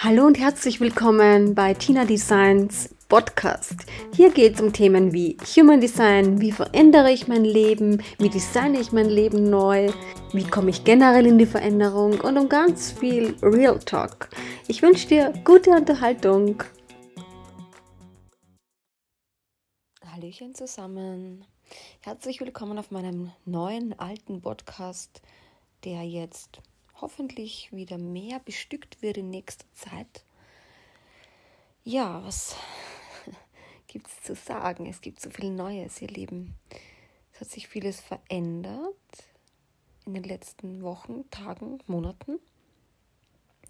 Hallo und herzlich willkommen bei Tina Designs Podcast. Hier geht es um Themen wie Human Design, wie verändere ich mein Leben, wie designe ich mein Leben neu, wie komme ich generell in die Veränderung und um ganz viel Real Talk. Ich wünsche dir gute Unterhaltung. Hallöchen zusammen. Herzlich willkommen auf meinem neuen alten Podcast, der jetzt hoffentlich wieder mehr bestückt wird in nächster Zeit. Ja, was gibt es zu sagen? Es gibt so viel Neues, ihr Lieben. Es hat sich vieles verändert in den letzten Wochen, Tagen, Monaten.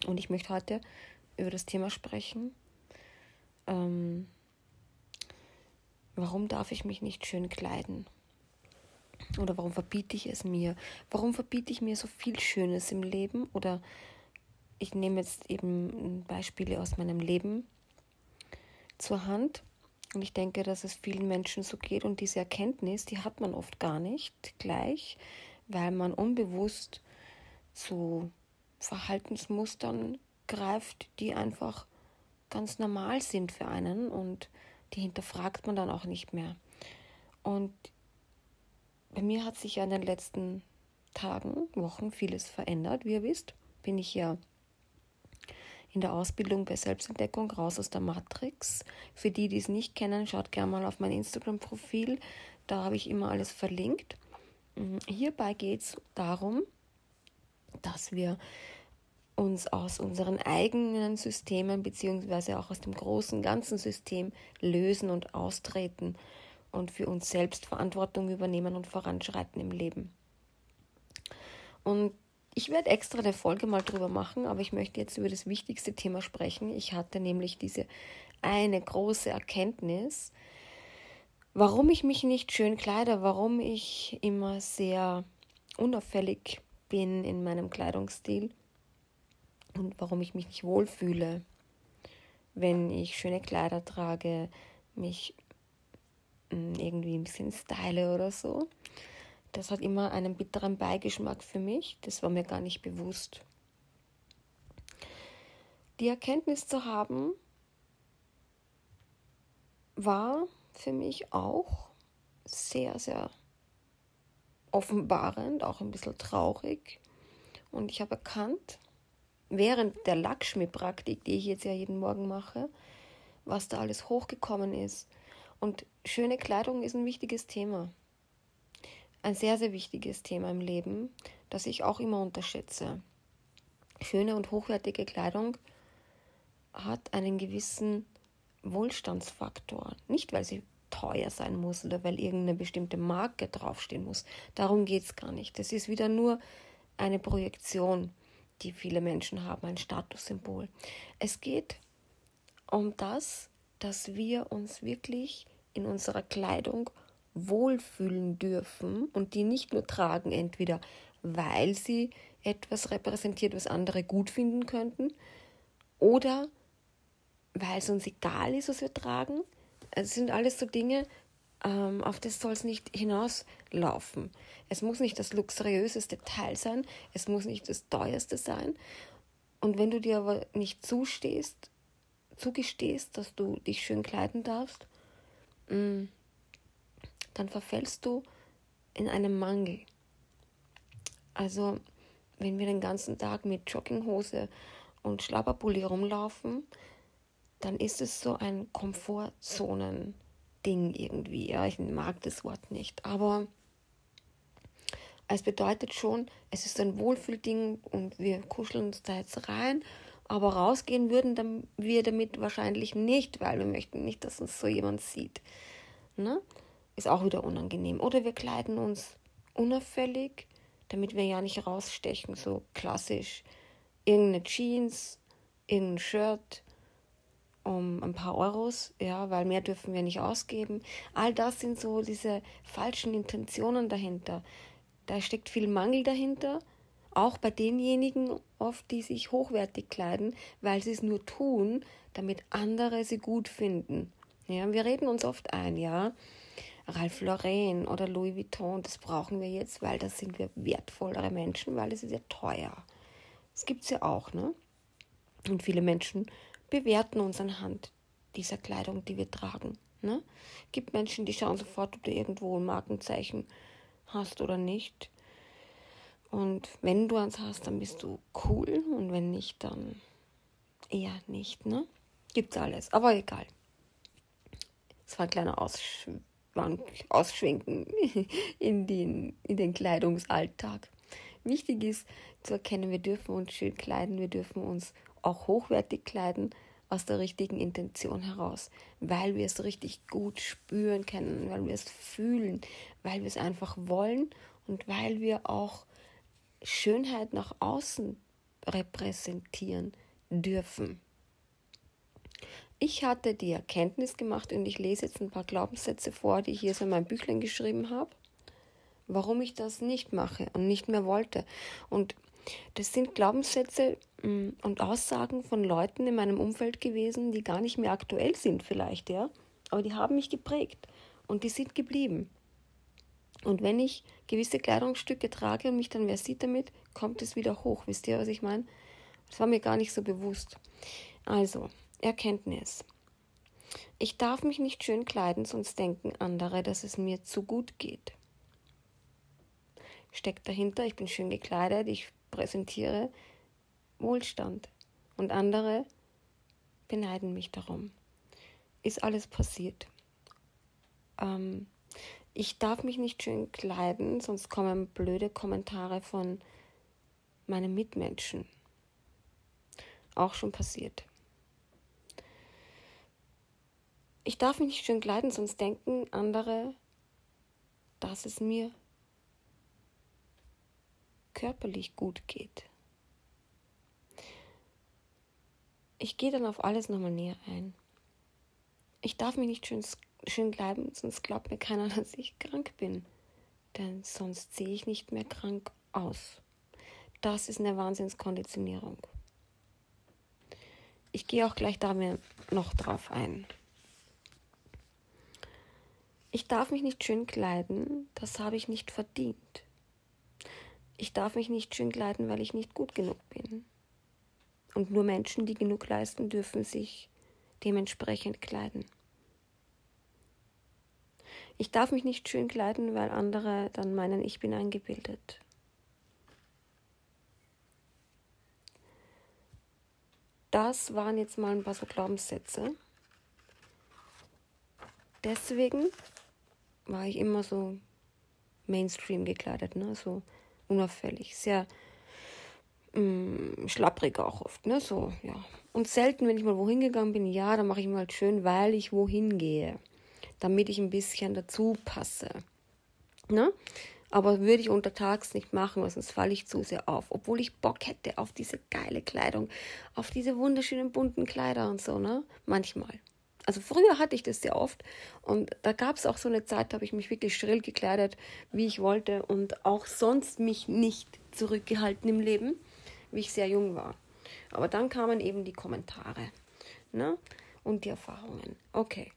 Und ich möchte heute über das Thema sprechen. Ähm, warum darf ich mich nicht schön kleiden? Oder warum verbiete ich es mir? Warum verbiete ich mir so viel Schönes im Leben? Oder ich nehme jetzt eben Beispiele aus meinem Leben zur Hand. Und ich denke, dass es vielen Menschen so geht. Und diese Erkenntnis, die hat man oft gar nicht gleich, weil man unbewusst zu Verhaltensmustern greift, die einfach ganz normal sind für einen und die hinterfragt man dann auch nicht mehr. Und bei mir hat sich ja in den letzten Tagen, Wochen vieles verändert. Wie ihr wisst, bin ich ja in der Ausbildung bei Selbstentdeckung raus aus der Matrix. Für die, die es nicht kennen, schaut gerne mal auf mein Instagram-Profil. Da habe ich immer alles verlinkt. Mhm. Hierbei geht es darum, dass wir uns aus unseren eigenen Systemen beziehungsweise auch aus dem großen ganzen System lösen und austreten und für uns selbst Verantwortung übernehmen und voranschreiten im Leben. Und ich werde extra eine Folge mal drüber machen, aber ich möchte jetzt über das wichtigste Thema sprechen. Ich hatte nämlich diese eine große Erkenntnis, warum ich mich nicht schön kleide, warum ich immer sehr unauffällig bin in meinem Kleidungsstil und warum ich mich nicht wohlfühle, wenn ich schöne Kleider trage, mich irgendwie ein bisschen style oder so. Das hat immer einen bitteren Beigeschmack für mich. Das war mir gar nicht bewusst. Die Erkenntnis zu haben, war für mich auch sehr, sehr offenbarend, auch ein bisschen traurig. Und ich habe erkannt, während der Lakshmi-Praktik, die ich jetzt ja jeden Morgen mache, was da alles hochgekommen ist und schöne Kleidung ist ein wichtiges Thema. Ein sehr, sehr wichtiges Thema im Leben, das ich auch immer unterschätze. Schöne und hochwertige Kleidung hat einen gewissen Wohlstandsfaktor. Nicht, weil sie teuer sein muss oder weil irgendeine bestimmte Marke draufstehen muss. Darum geht es gar nicht. Das ist wieder nur eine Projektion, die viele Menschen haben, ein Statussymbol. Es geht um das, dass wir uns wirklich in unserer Kleidung wohlfühlen dürfen und die nicht nur tragen, entweder weil sie etwas repräsentiert, was andere gut finden könnten, oder weil es uns egal ist, was wir tragen. Es sind alles so Dinge, ähm, auf das soll es nicht hinauslaufen. Es muss nicht das luxuriöseste Teil sein, es muss nicht das teuerste sein. Und wenn du dir aber nicht zustehst, zugestehst, dass du dich schön kleiden darfst, dann verfällst du in einen Mangel. Also, wenn wir den ganzen Tag mit Jogginghose und Schlapperpulli rumlaufen, dann ist es so ein Komfortzonen-Ding irgendwie. Ja, ich mag das Wort nicht, aber es bedeutet schon, es ist ein Wohlfühlding und wir kuscheln uns da jetzt rein aber rausgehen würden wir damit wahrscheinlich nicht, weil wir möchten nicht, dass uns so jemand sieht. Ne? Ist auch wieder unangenehm. Oder wir kleiden uns unauffällig, damit wir ja nicht rausstechen, so klassisch. Irgendeine Jeans, irgendein Shirt um ein paar Euros, ja, weil mehr dürfen wir nicht ausgeben. All das sind so diese falschen Intentionen dahinter. Da steckt viel Mangel dahinter auch bei denjenigen oft, die sich hochwertig kleiden, weil sie es nur tun, damit andere sie gut finden. Ja, wir reden uns oft ein, ja. Ralph Lauren oder Louis Vuitton, das brauchen wir jetzt, weil das sind wir wertvollere Menschen, weil es ist ja teuer. Das gibt es ja auch, ne? Und viele Menschen bewerten uns anhand dieser Kleidung, die wir tragen. Ne? gibt Menschen, die schauen sofort, ob du irgendwo ein Markenzeichen hast oder nicht. Und wenn du eins hast, dann bist du cool und wenn nicht, dann eher nicht. Ne? Gibt's alles, aber egal. Es war ein kleiner Ausschwank, Ausschwenken in den, in den Kleidungsalltag. Wichtig ist zu erkennen, wir dürfen uns schön kleiden, wir dürfen uns auch hochwertig kleiden aus der richtigen Intention heraus, weil wir es richtig gut spüren können, weil wir es fühlen, weil wir es einfach wollen und weil wir auch Schönheit nach außen repräsentieren dürfen. Ich hatte die Erkenntnis gemacht und ich lese jetzt ein paar Glaubenssätze vor, die ich hier so in meinem Büchlein geschrieben habe, warum ich das nicht mache und nicht mehr wollte. Und das sind Glaubenssätze mm, und Aussagen von Leuten in meinem Umfeld gewesen, die gar nicht mehr aktuell sind vielleicht, ja, aber die haben mich geprägt und die sind geblieben. Und wenn ich gewisse Kleidungsstücke trage und mich dann wer sieht damit, kommt es wieder hoch. Wisst ihr, was ich meine? Das war mir gar nicht so bewusst. Also, Erkenntnis. Ich darf mich nicht schön kleiden, sonst denken andere, dass es mir zu gut geht. Steckt dahinter, ich bin schön gekleidet, ich präsentiere Wohlstand und andere beneiden mich darum. Ist alles passiert. Ähm, ich darf mich nicht schön kleiden, sonst kommen blöde Kommentare von meinen Mitmenschen. Auch schon passiert. Ich darf mich nicht schön kleiden, sonst denken andere, dass es mir körperlich gut geht. Ich gehe dann auf alles nochmal näher ein. Ich darf mich nicht schön, schön kleiden, sonst glaubt mir keiner, dass ich krank bin. Denn sonst sehe ich nicht mehr krank aus. Das ist eine Wahnsinnskonditionierung. Ich gehe auch gleich da mir noch drauf ein. Ich darf mich nicht schön kleiden, das habe ich nicht verdient. Ich darf mich nicht schön kleiden, weil ich nicht gut genug bin. Und nur Menschen, die genug leisten, dürfen sich dementsprechend kleiden. Ich darf mich nicht schön kleiden, weil andere dann meinen, ich bin eingebildet. Das waren jetzt mal ein paar so Glaubenssätze. Deswegen war ich immer so Mainstream gekleidet, ne? So unauffällig, sehr mm, schlapprig auch oft, ne? So, ja. Und selten, wenn ich mal wohin gegangen bin, ja, dann mache ich mal halt schön, weil ich wohin gehe, damit ich ein bisschen dazu passe. Ne? Aber würde ich untertags nicht machen, weil sonst falle ich zu sehr auf. Obwohl ich Bock hätte auf diese geile Kleidung, auf diese wunderschönen bunten Kleider und so, ne? Manchmal. Also früher hatte ich das sehr oft und da gab es auch so eine Zeit, da habe ich mich wirklich schrill gekleidet, wie ich wollte und auch sonst mich nicht zurückgehalten im Leben, wie ich sehr jung war. Aber dann kamen eben die Kommentare ne? und die Erfahrungen. Okay.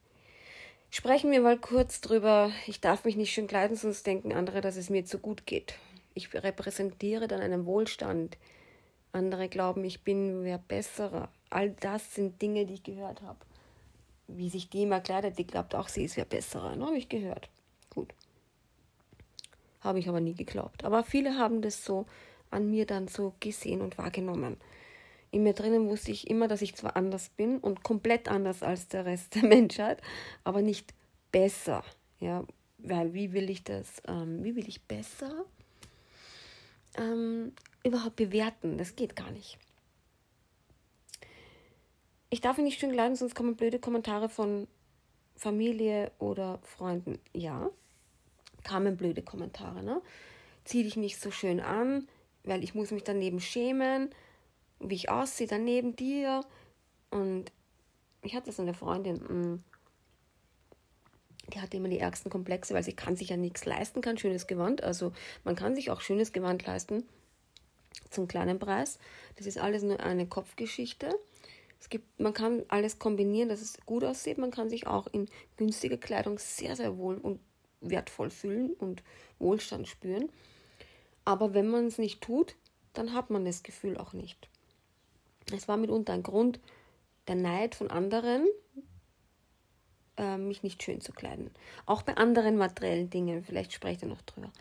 Sprechen wir mal kurz drüber. Ich darf mich nicht schön kleiden, sonst denken andere, dass es mir zu gut geht. Ich repräsentiere dann einen Wohlstand. Andere glauben, ich bin wer besserer. All das sind Dinge, die ich gehört habe wie sich die immer kleidet, die glaubt auch, sie ist ja besserer. Ne? Habe ich gehört. Gut. Habe ich aber nie geglaubt. Aber viele haben das so an mir dann so gesehen und wahrgenommen. In mir drinnen wusste ich immer, dass ich zwar anders bin und komplett anders als der Rest der Menschheit, aber nicht besser. Ja, weil wie will ich das, ähm, wie will ich besser ähm, überhaupt bewerten? Das geht gar nicht. Ich darf ihn nicht schön kleiden, sonst kommen blöde Kommentare von Familie oder Freunden. Ja, kamen blöde Kommentare, ne? Zieh dich nicht so schön an, weil ich muss mich daneben schämen, wie ich aussehe, dann neben dir. Und ich hatte so eine Freundin, mm, die hatte immer die ärgsten Komplexe, weil sie kann sich ja nichts leisten kann, schönes Gewand. Also man kann sich auch schönes Gewand leisten zum kleinen Preis. Das ist alles nur eine Kopfgeschichte. Es gibt, man kann alles kombinieren, dass es gut aussieht. Man kann sich auch in günstiger Kleidung sehr, sehr wohl und wertvoll fühlen und Wohlstand spüren. Aber wenn man es nicht tut, dann hat man das Gefühl auch nicht. Es war mitunter ein Grund, der Neid von anderen, äh, mich nicht schön zu kleiden. Auch bei anderen materiellen Dingen, vielleicht spreche ich noch drüber.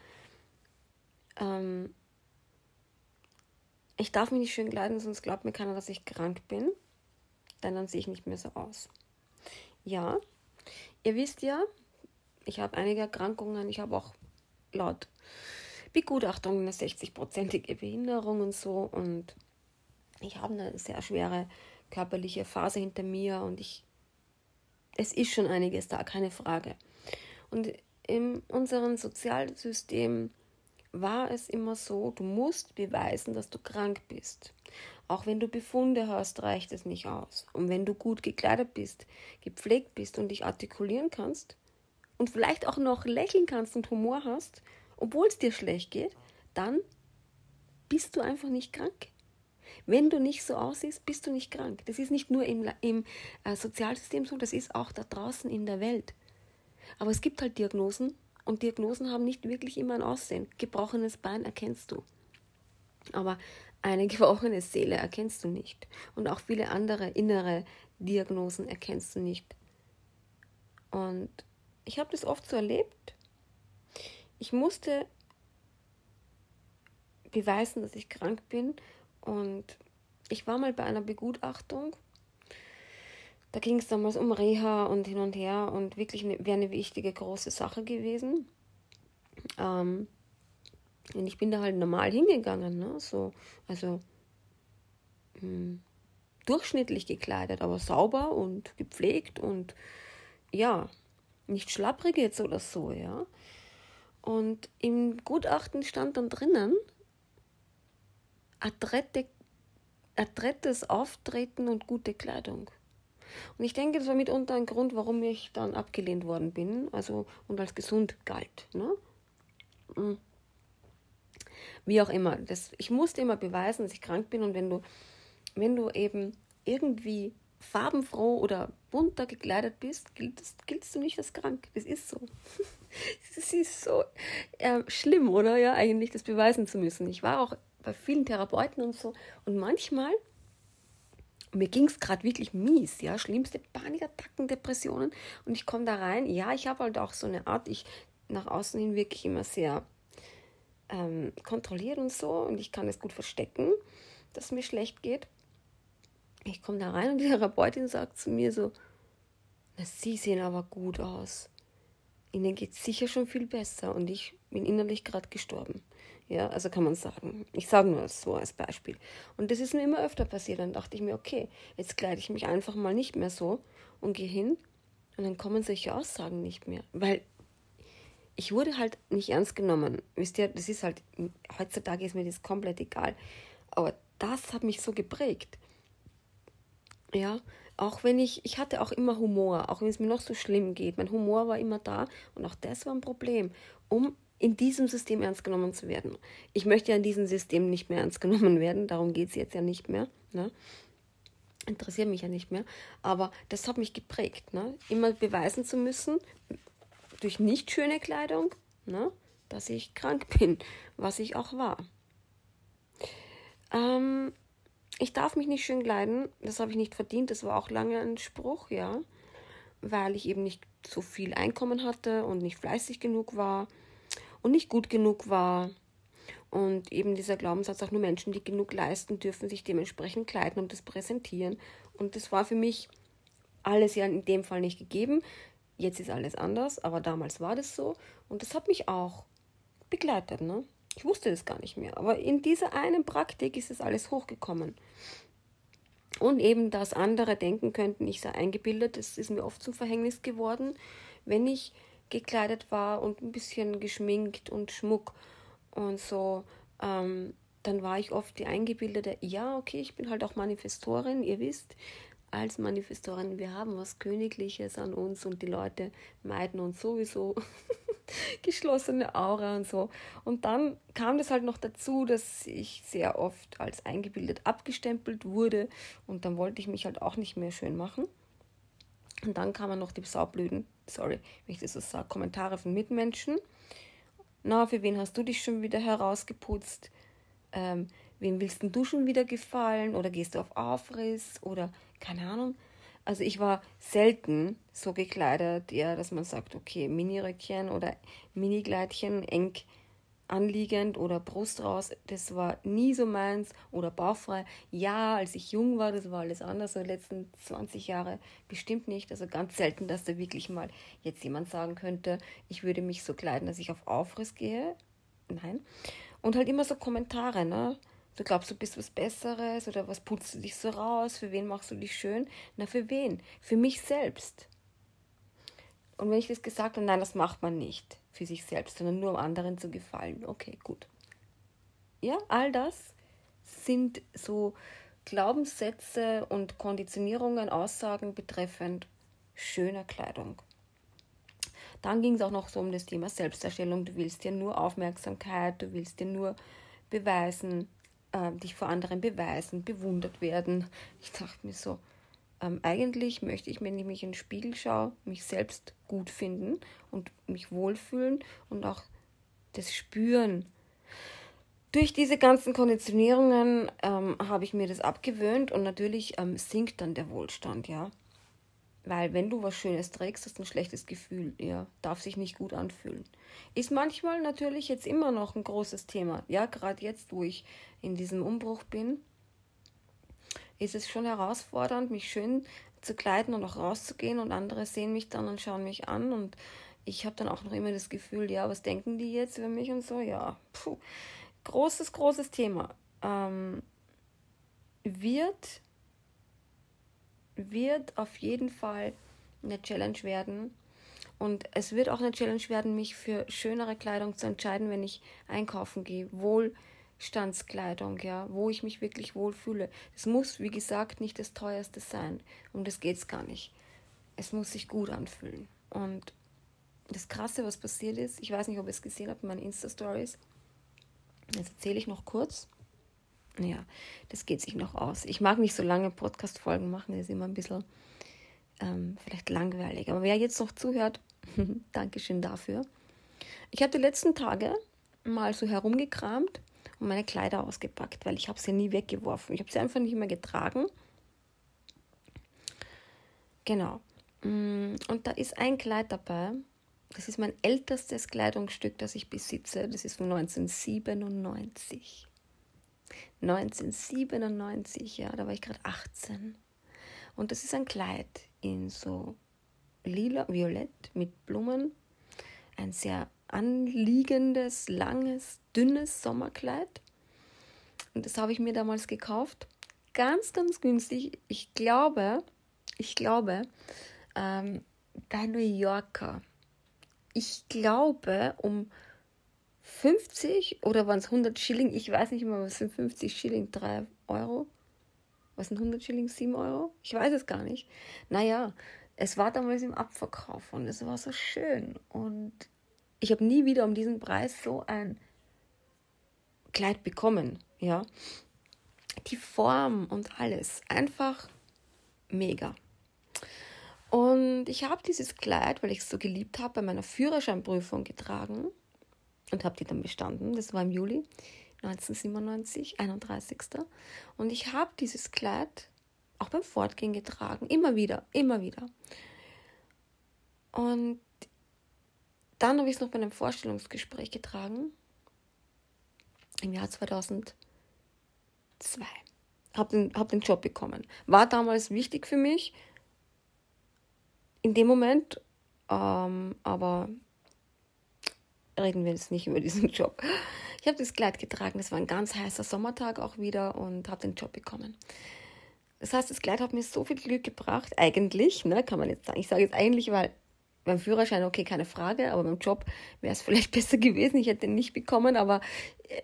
Ähm, ich darf mich nicht schön kleiden, sonst glaubt mir keiner, dass ich krank bin, denn dann sehe ich nicht mehr so aus. Ja, ihr wisst ja, ich habe einige Erkrankungen, ich habe auch laut Begutachtung eine 60-prozentige Behinderung und so und ich habe eine sehr schwere körperliche Phase hinter mir und ich es ist schon einiges da, keine Frage. Und in unserem Sozialsystem war es immer so, du musst beweisen, dass du krank bist. Auch wenn du Befunde hast, reicht es nicht aus. Und wenn du gut gekleidet bist, gepflegt bist und dich artikulieren kannst und vielleicht auch noch lächeln kannst und Humor hast, obwohl es dir schlecht geht, dann bist du einfach nicht krank. Wenn du nicht so aussiehst, bist du nicht krank. Das ist nicht nur im, im äh, Sozialsystem so, das ist auch da draußen in der Welt. Aber es gibt halt Diagnosen und Diagnosen haben nicht wirklich immer ein Aussehen. Gebrochenes Bein erkennst du. Aber eine gebrochene Seele erkennst du nicht. Und auch viele andere innere Diagnosen erkennst du nicht. Und ich habe das oft so erlebt. Ich musste beweisen, dass ich krank bin und ich war mal bei einer Begutachtung. Da ging es damals um Reha und hin und her und wirklich wäre eine wichtige große Sache gewesen. Ähm, und ich bin da halt normal hingegangen, ne? So, also mh, hm, durchschnittlich gekleidet, aber sauber und gepflegt und ja, nicht schlapprig jetzt oder so, ja. Und im Gutachten stand dann drinnen, adrette, adrettes Auftreten und gute Kleidung. Und ich denke, das war mitunter ein Grund, warum ich dann abgelehnt worden bin, also und als gesund galt. Ne? Mm. Wie auch immer. Das, ich musste immer beweisen, dass ich krank bin und wenn du, wenn du eben irgendwie farbenfroh oder bunter gekleidet bist, giltst, giltst du nicht als krank. Das ist so. Das ist so äh, schlimm, oder? Ja, eigentlich das beweisen zu müssen. Ich war auch bei vielen Therapeuten und so. Und manchmal, mir ging es gerade wirklich mies, ja, schlimmste Panikattacken, Depressionen. Und ich komme da rein, ja, ich habe halt auch so eine Art, ich nach außen hin wirklich immer sehr ähm, kontrolliert und so. Und ich kann es gut verstecken, dass mir schlecht geht. Ich komme da rein und die Therapeutin sagt zu mir so, na, Sie sehen aber gut aus. Ihnen geht sicher schon viel besser und ich bin innerlich gerade gestorben. Ja, also kann man sagen. Ich sage nur so als Beispiel. Und das ist mir immer öfter passiert. Dann dachte ich mir, okay, jetzt kleide ich mich einfach mal nicht mehr so und gehe hin. Und dann kommen solche Aussagen nicht mehr. Weil ich wurde halt nicht ernst genommen. Wisst ihr, das ist halt, heutzutage ist mir das komplett egal. Aber das hat mich so geprägt. Ja, auch wenn ich, ich hatte auch immer Humor, auch wenn es mir noch so schlimm geht. Mein Humor war immer da und auch das war ein Problem, um in diesem System ernst genommen zu werden. Ich möchte ja in diesem System nicht mehr ernst genommen werden, darum geht es jetzt ja nicht mehr. Ne? Interessiert mich ja nicht mehr. Aber das hat mich geprägt, ne? immer beweisen zu müssen, durch nicht schöne Kleidung, ne? dass ich krank bin, was ich auch war. Ähm, ich darf mich nicht schön kleiden, das habe ich nicht verdient, das war auch lange ein Spruch, ja, weil ich eben nicht so viel Einkommen hatte und nicht fleißig genug war und nicht gut genug war. Und eben dieser Glaubenssatz, auch nur Menschen, die genug leisten, dürfen sich dementsprechend kleiden und das präsentieren. Und das war für mich alles ja in dem Fall nicht gegeben. Jetzt ist alles anders, aber damals war das so. Und das hat mich auch begleitet. Ne? Ich wusste das gar nicht mehr. Aber in dieser einen Praktik ist es alles hochgekommen. Und eben, dass andere denken könnten, ich sei eingebildet, das ist mir oft zum Verhängnis geworden, wenn ich gekleidet war und ein bisschen geschminkt und Schmuck und so, ähm, dann war ich oft die eingebildete, ja, okay, ich bin halt auch Manifestorin, ihr wisst, als Manifestorin, wir haben was Königliches an uns und die Leute meiden uns sowieso geschlossene Aura und so. Und dann kam das halt noch dazu, dass ich sehr oft als eingebildet abgestempelt wurde und dann wollte ich mich halt auch nicht mehr schön machen. Und dann kamen noch die Saublüten, sorry, wenn ich das so sage, Kommentare von Mitmenschen. Na, für wen hast du dich schon wieder herausgeputzt? Ähm, wem willst du schon wieder gefallen oder gehst du auf Aufriss oder keine Ahnung. Also ich war selten so gekleidet, ja, dass man sagt, okay, Miniröckchen oder Minigleitchen, eng anliegend oder Brust raus, das war nie so meins oder bauchfrei. Ja, als ich jung war, das war alles anders, so die letzten 20 Jahre bestimmt nicht. Also ganz selten, dass da wirklich mal jetzt jemand sagen könnte, ich würde mich so kleiden, dass ich auf Aufriss gehe. Nein. Und halt immer so Kommentare, ne? Du glaubst, du bist was Besseres oder was putzt du dich so raus? Für wen machst du dich schön? Na, für wen? Für mich selbst. Und wenn ich das gesagt habe, nein, das macht man nicht für sich selbst, sondern nur um anderen zu gefallen. Okay, gut. Ja, all das sind so Glaubenssätze und Konditionierungen, Aussagen betreffend schöner Kleidung. Dann ging es auch noch so um das Thema Selbstdarstellung. Du willst dir nur Aufmerksamkeit, du willst dir nur beweisen, äh, dich vor anderen beweisen, bewundert werden. Ich dachte mir so, ähm, eigentlich möchte ich, wenn ich mich in den Spiegel schaue, mich selbst gut finden und mich wohlfühlen und auch das spüren. Durch diese ganzen Konditionierungen ähm, habe ich mir das abgewöhnt und natürlich ähm, sinkt dann der Wohlstand, ja. Weil wenn du was Schönes trägst, hast du ein schlechtes Gefühl, ja, darf sich nicht gut anfühlen. Ist manchmal natürlich jetzt immer noch ein großes Thema, ja, gerade jetzt, wo ich in diesem Umbruch bin, ist es schon herausfordernd, mich schön zu kleiden und auch rauszugehen. Und andere sehen mich dann und schauen mich an. Und ich habe dann auch noch immer das Gefühl, ja, was denken die jetzt über mich und so, ja, puh, großes, großes Thema. Ähm, wird wird auf jeden Fall eine Challenge werden. Und es wird auch eine Challenge werden, mich für schönere Kleidung zu entscheiden, wenn ich einkaufen gehe. Wohlstandskleidung, ja, wo ich mich wirklich wohlfühle. Es muss, wie gesagt, nicht das teuerste sein. Um das geht es gar nicht. Es muss sich gut anfühlen. Und das Krasse, was passiert ist, ich weiß nicht, ob ihr es gesehen habt in meinen Insta-Stories. Das erzähle ich noch kurz ja, das geht sich noch aus. Ich mag nicht so lange Podcast-Folgen machen, das ist immer ein bisschen ähm, vielleicht langweilig. Aber wer jetzt noch zuhört, Dankeschön dafür. Ich habe die letzten Tage mal so herumgekramt und meine Kleider ausgepackt, weil ich habe sie nie weggeworfen. Ich habe sie einfach nicht mehr getragen. Genau. Mm, und da ist ein Kleid dabei. Das ist mein ältestes Kleidungsstück, das ich besitze. Das ist von 1997. 1997, ja, da war ich gerade 18. Und das ist ein Kleid in so lila, violett mit Blumen. Ein sehr anliegendes, langes, dünnes Sommerkleid. Und das habe ich mir damals gekauft. Ganz, ganz günstig. Ich glaube, ich glaube, ähm, bei New Yorker. Ich glaube, um 50 oder waren es 100 Schilling? Ich weiß nicht mehr, was sind 50 Schilling? 3 Euro? Was sind 100 Schilling? 7 Euro? Ich weiß es gar nicht. Naja, es war damals im Abverkauf und es war so schön. Und ich habe nie wieder um diesen Preis so ein Kleid bekommen. Ja, die Form und alles einfach mega. Und ich habe dieses Kleid, weil ich es so geliebt habe, bei meiner Führerscheinprüfung getragen und habe die dann bestanden. Das war im Juli 1997, 31. Und ich habe dieses Kleid auch beim Fortgehen getragen, immer wieder, immer wieder. Und dann habe ich es noch bei einem Vorstellungsgespräch getragen im Jahr 2002. Habe den, hab den Job bekommen. War damals wichtig für mich in dem Moment, ähm, aber reden wir jetzt nicht über diesen Job. Ich habe das Kleid getragen, es war ein ganz heißer Sommertag auch wieder und habe den Job bekommen. Das heißt, das Kleid hat mir so viel Glück gebracht, eigentlich, ne, kann man jetzt sagen. Ich sage jetzt eigentlich, weil beim Führerschein, okay, keine Frage, aber beim Job wäre es vielleicht besser gewesen. Ich hätte ihn nicht bekommen, aber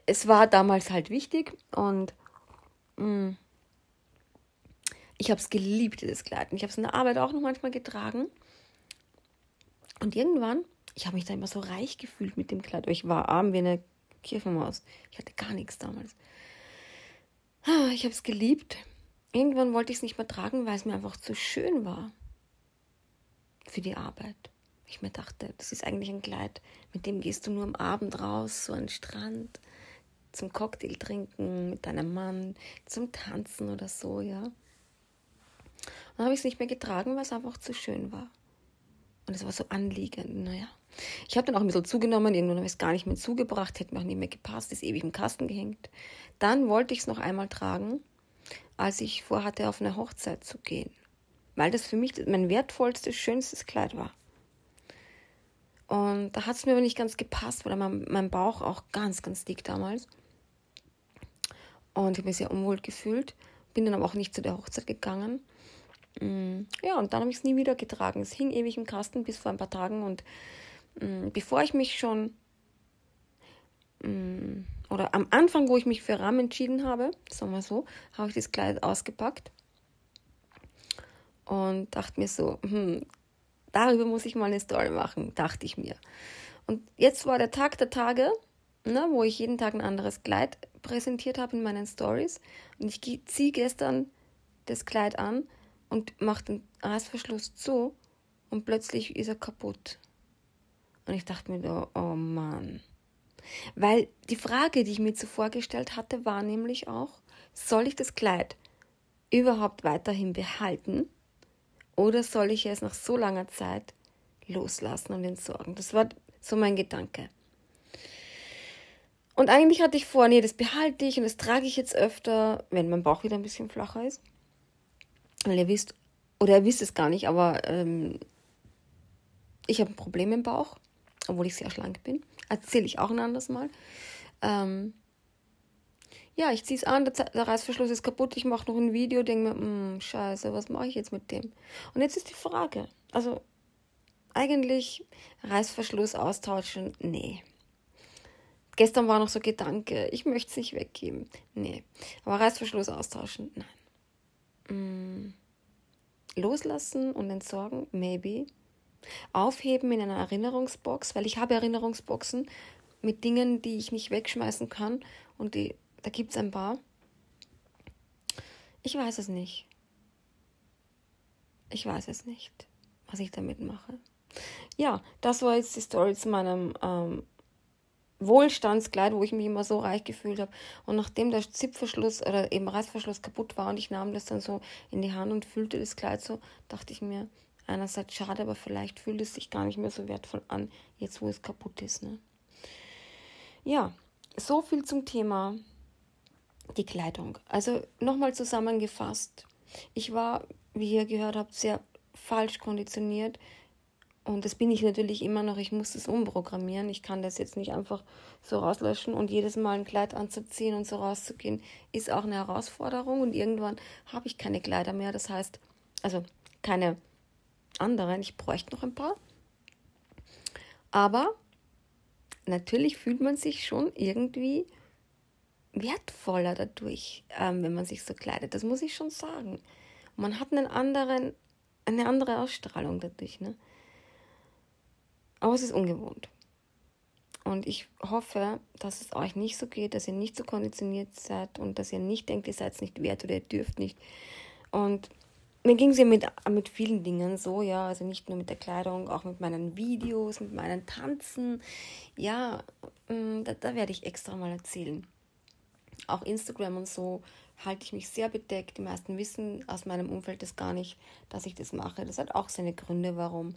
es war damals halt wichtig und mh, mm, ich habe es geliebt, dieses Kleid. Und ich habe es in der Arbeit auch noch manchmal getragen. Und irgendwann ich habe mich da immer so reich gefühlt mit dem Kleid. Ich war arm wie eine Kirchenmaus. Ich hatte gar nichts damals. Ah, ich habe es geliebt. Irgendwann wollte ich es nicht mehr tragen, weil es mir einfach zu schön war. Für die Arbeit. Ich mir dachte, das ist eigentlich ein Kleid, mit dem gehst du nur am Abend raus, so an den Strand, zum Cocktail trinken mit deinem Mann, zum Tanzen oder so, ja. Und dann habe ich es nicht mehr getragen, weil es einfach zu schön war. Und es war so anliegend, naja. Ich habe dann auch ein bisschen zugenommen, irgendwann habe ich es gar nicht mehr zugebracht, hätte mir auch nicht mehr gepasst, ist ewig im Kasten gehängt. Dann wollte ich es noch einmal tragen, als ich vorhatte, auf eine Hochzeit zu gehen. Weil das für mich mein wertvollstes, schönstes Kleid war. Und da hat es mir aber nicht ganz gepasst, weil mein, mein Bauch auch ganz, ganz dick damals. Und ich habe mich sehr unwohl gefühlt. Bin dann aber auch nicht zu der Hochzeit gegangen. Mm, ja, und dann habe ich es nie wieder getragen. Es hing ewig im Kasten bis vor ein paar Tagen. Und bevor ich mich schon, mm, oder am Anfang, wo ich mich für Ram entschieden habe, sagen wir so, habe ich das Kleid ausgepackt und dachte mir so, hm, darüber muss ich mal eine Story machen, dachte ich mir. Und jetzt war der Tag der Tage, ne, wo ich jeden Tag ein anderes Kleid präsentiert habe in meinen Stories. Und ich ziehe gestern das Kleid an und mache den Reißverschluss zu und plötzlich ist er kaputt. Und ich dachte mir da, oh Mann. Weil die Frage, die ich mir zuvor gestellt hatte, war nämlich auch, soll ich das Kleid überhaupt weiterhin behalten oder soll ich es nach so langer Zeit loslassen und entsorgen? Das war so mein Gedanke. Und eigentlich hatte ich vor, nee, das behalte ich und das trage ich jetzt öfter, wenn mein Bauch wieder ein bisschen flacher ist. Weil ihr wisst, oder ihr wisst es gar nicht, aber ähm, ich habe ein Problem im Bauch, obwohl ich sehr schlank bin. Erzähle ich auch ein anderes Mal. Ähm, ja, ich ziehe es an, der, der, Reißverschluss ist kaputt, ich mache noch ein Video, denke mir, hm, scheiße, was mache ich jetzt mit dem? Und jetzt ist die Frage, also eigentlich Reißverschluss austauschen, nee. Gestern war noch so Gedanke, ich möchte es nicht weggeben. Nee. Aber Reißverschluss austauschen, nein. Mm. Loslassen und entsorgen, maybe. Aufheben in einer Erinnerungsbox, weil ich habe Erinnerungsboxen mit Dingen, die ich nicht wegschmeißen kann und die da gibt es ein paar. Ich weiß es nicht. Ich weiß es nicht, was ich damit mache. Ja, das war jetzt die Story zu meinem ähm, Wohlstandskleid, wo ich mich immer so reich gefühlt habe. Und nachdem der Zipfverschluss oder eben Reißverschluss kaputt war und ich nahm das dann so in die Hand und fühlte das Kleid so, dachte ich mir, einerseits schade, aber vielleicht fühlt es sich gar nicht mehr so wertvoll an, jetzt wo es kaputt ist. Ne? Ja, so viel zum Thema die Kleidung. Also nochmal zusammengefasst. Ich war, wie ihr gehört habt, sehr falsch konditioniert. Und das bin ich natürlich immer noch. Ich muss das umprogrammieren. Ich kann das jetzt nicht einfach so rauslöschen und jedes Mal ein Kleid anzuziehen und so rauszugehen, ist auch eine Herausforderung. Und irgendwann habe ich keine Kleider mehr. Das heißt, also keine anderen. Ich bräuchte noch ein paar. Aber natürlich fühlt man sich schon irgendwie wertvoller dadurch, ähm, wenn man sich so kleidet. Das muss ich schon sagen. Man hat einen anderen, eine andere Ausstrahlung dadurch. Ne? Aber es ist ungewohnt. Und ich hoffe, dass es euch nicht so geht, dass ihr nicht so konditioniert seid und dass ihr nicht denkt, ihr seid nicht wert oder ihr dürft nicht. Und mir ging es ja mit, mit vielen Dingen so, ja, also nicht nur mit der Kleidung, auch mit meinen Videos, mit meinen Tanzen. Ja, mm, da, da werde ich extra mal erzählen auch Instagram und so halte ich mich sehr bedeckt. Die meisten wissen aus meinem Umfeld das gar nicht, dass ich das mache. Das hat auch seine Gründe, warum.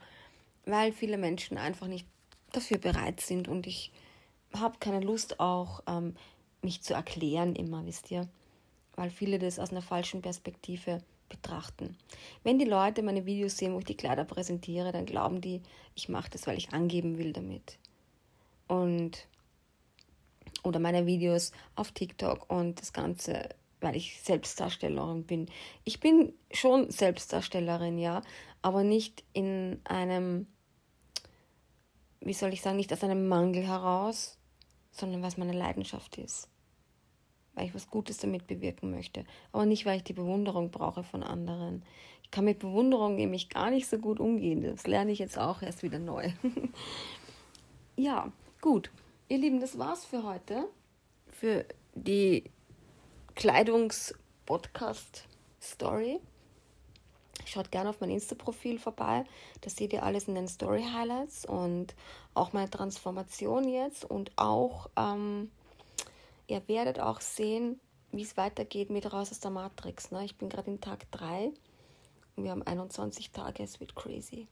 Weil viele Menschen einfach nicht dafür bereit sind und ich habe keine Lust auch, ähm, mich zu erklären immer, wisst ihr. Weil viele das aus einer falschen Perspektive betrachten. Wenn die Leute meine Videos sehen, wo ich die Kleider präsentiere, dann glauben die, ich mache das, weil ich angeben will damit. Und oder meine Videos auf TikTok und das Ganze, weil ich Selbstdarstellerin bin. Ich bin schon Selbstdarstellerin, ja, aber nicht in einem, wie soll ich sagen, nicht aus einem Mangel heraus, sondern was meine Leidenschaft ist. Weil ich was Gutes damit bewirken möchte. Aber nicht, weil ich die Bewunderung brauche von anderen. Ich kann mit Bewunderung nämlich gar nicht so gut umgehen. Das lerne ich jetzt auch erst wieder neu. ja, gut. Ihr Lieben, das war's für heute. Für die Kleidungs-Podcast-Story. Schaut gerne auf mein Insta-Profil vorbei. Da seht ihr alles in den Story-Highlights und auch meine Transformation jetzt und auch ähm, ihr werdet auch sehen, wie es weitergeht mit Raus aus der Matrix. Ne? Ich bin gerade in Tag 3 und wir haben 21 Tage, es wird crazy.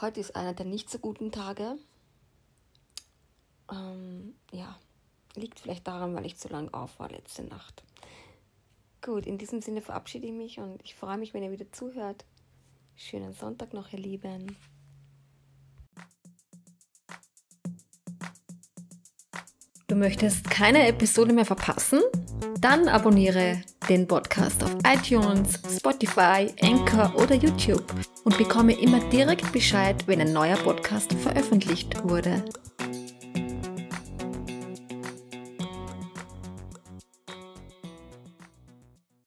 Heute ist einer der nicht so guten Tage. Ähm, ja, liegt vielleicht daran, weil ich zu lang auf war letzte Nacht. Gut, in diesem Sinne verabschiede ich mich und ich freue mich, wenn ihr wieder zuhört. Schönen Sonntag noch, ihr Lieben. Möchtest keine Episode mehr verpassen? Dann abonniere den Podcast auf iTunes, Spotify, Anchor oder YouTube und bekomme immer direkt Bescheid, wenn ein neuer Podcast veröffentlicht wurde.